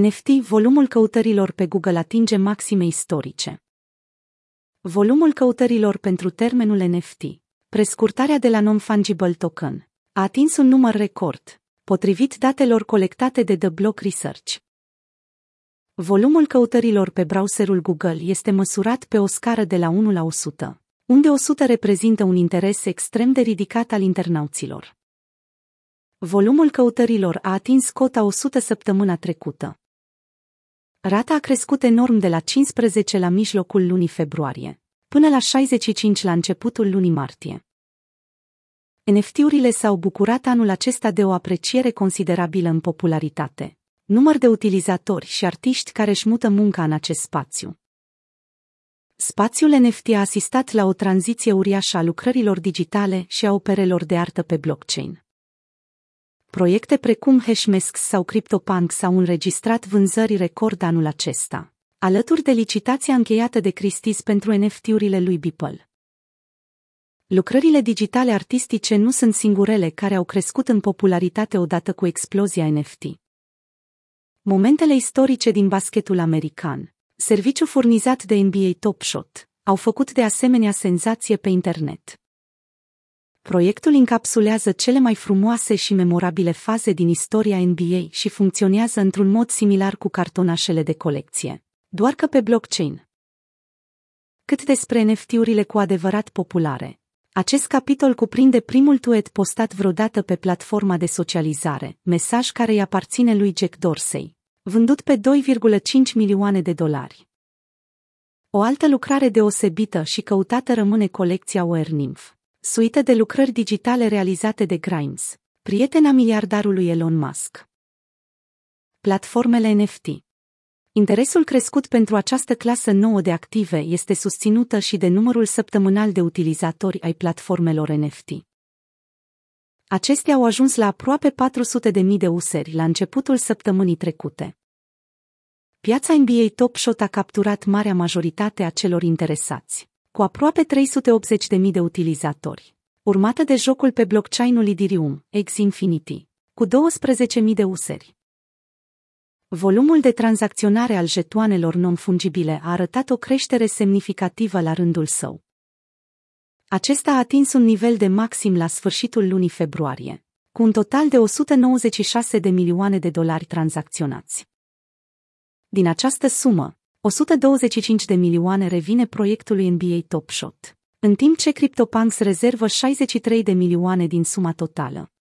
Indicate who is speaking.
Speaker 1: NFT, volumul căutărilor pe Google atinge maxime istorice. Volumul căutărilor pentru termenul NFT, prescurtarea de la non-fungible token, a atins un număr record, potrivit datelor colectate de The Block Research. Volumul căutărilor pe browserul Google este măsurat pe o scară de la 1 la 100, unde 100 reprezintă un interes extrem de ridicat al internauților. Volumul căutărilor a atins cota 100 săptămâna trecută. Rata a crescut enorm de la 15 la mijlocul lunii februarie, până la 65 la începutul lunii martie. NFT-urile s-au bucurat anul acesta de o apreciere considerabilă în popularitate, număr de utilizatori și artiști care își mută munca în acest spațiu. Spațiul NFT a asistat la o tranziție uriașă a lucrărilor digitale și a operelor de artă pe blockchain. Proiecte precum Hashmasks sau CryptoPunks au înregistrat vânzări record anul acesta, alături de licitația încheiată de Christie's pentru NFT-urile lui Beeple. Lucrările digitale artistice nu sunt singurele care au crescut în popularitate odată cu explozia NFT. Momentele istorice din basketul american, serviciu furnizat de NBA Top Shot, au făcut de asemenea senzație pe internet. Proiectul încapsulează cele mai frumoase și memorabile faze din istoria NBA și funcționează într-un mod similar cu cartonașele de colecție, doar că pe blockchain. Cât despre NFT-urile cu adevărat populare, acest capitol cuprinde primul tuet postat vreodată pe platforma de socializare, mesaj care îi aparține lui Jack Dorsey, vândut pe 2,5 milioane de dolari. O altă lucrare deosebită și căutată rămâne colecția Wear Nymph, suită de lucrări digitale realizate de Grimes, prietena miliardarului Elon Musk. Platformele NFT Interesul crescut pentru această clasă nouă de active este susținută și de numărul săptămânal de utilizatori ai platformelor NFT. Acestea au ajuns la aproape 400.000 de useri la începutul săptămânii trecute. Piața NBA Top Shot a capturat marea majoritate a celor interesați, cu aproape 380.000 de utilizatori, urmată de jocul pe blockchain-ul Ethereum, X Infinity, cu 12.000 de useri. Volumul de tranzacționare al jetoanelor non-fungibile a arătat o creștere semnificativă la rândul său. Acesta a atins un nivel de maxim la sfârșitul lunii februarie, cu un total de 196 de milioane de dolari tranzacționați. Din această sumă, 125 de milioane revine proiectului NBA Top Shot, în timp ce CryptoPunks rezervă 63 de milioane din suma totală.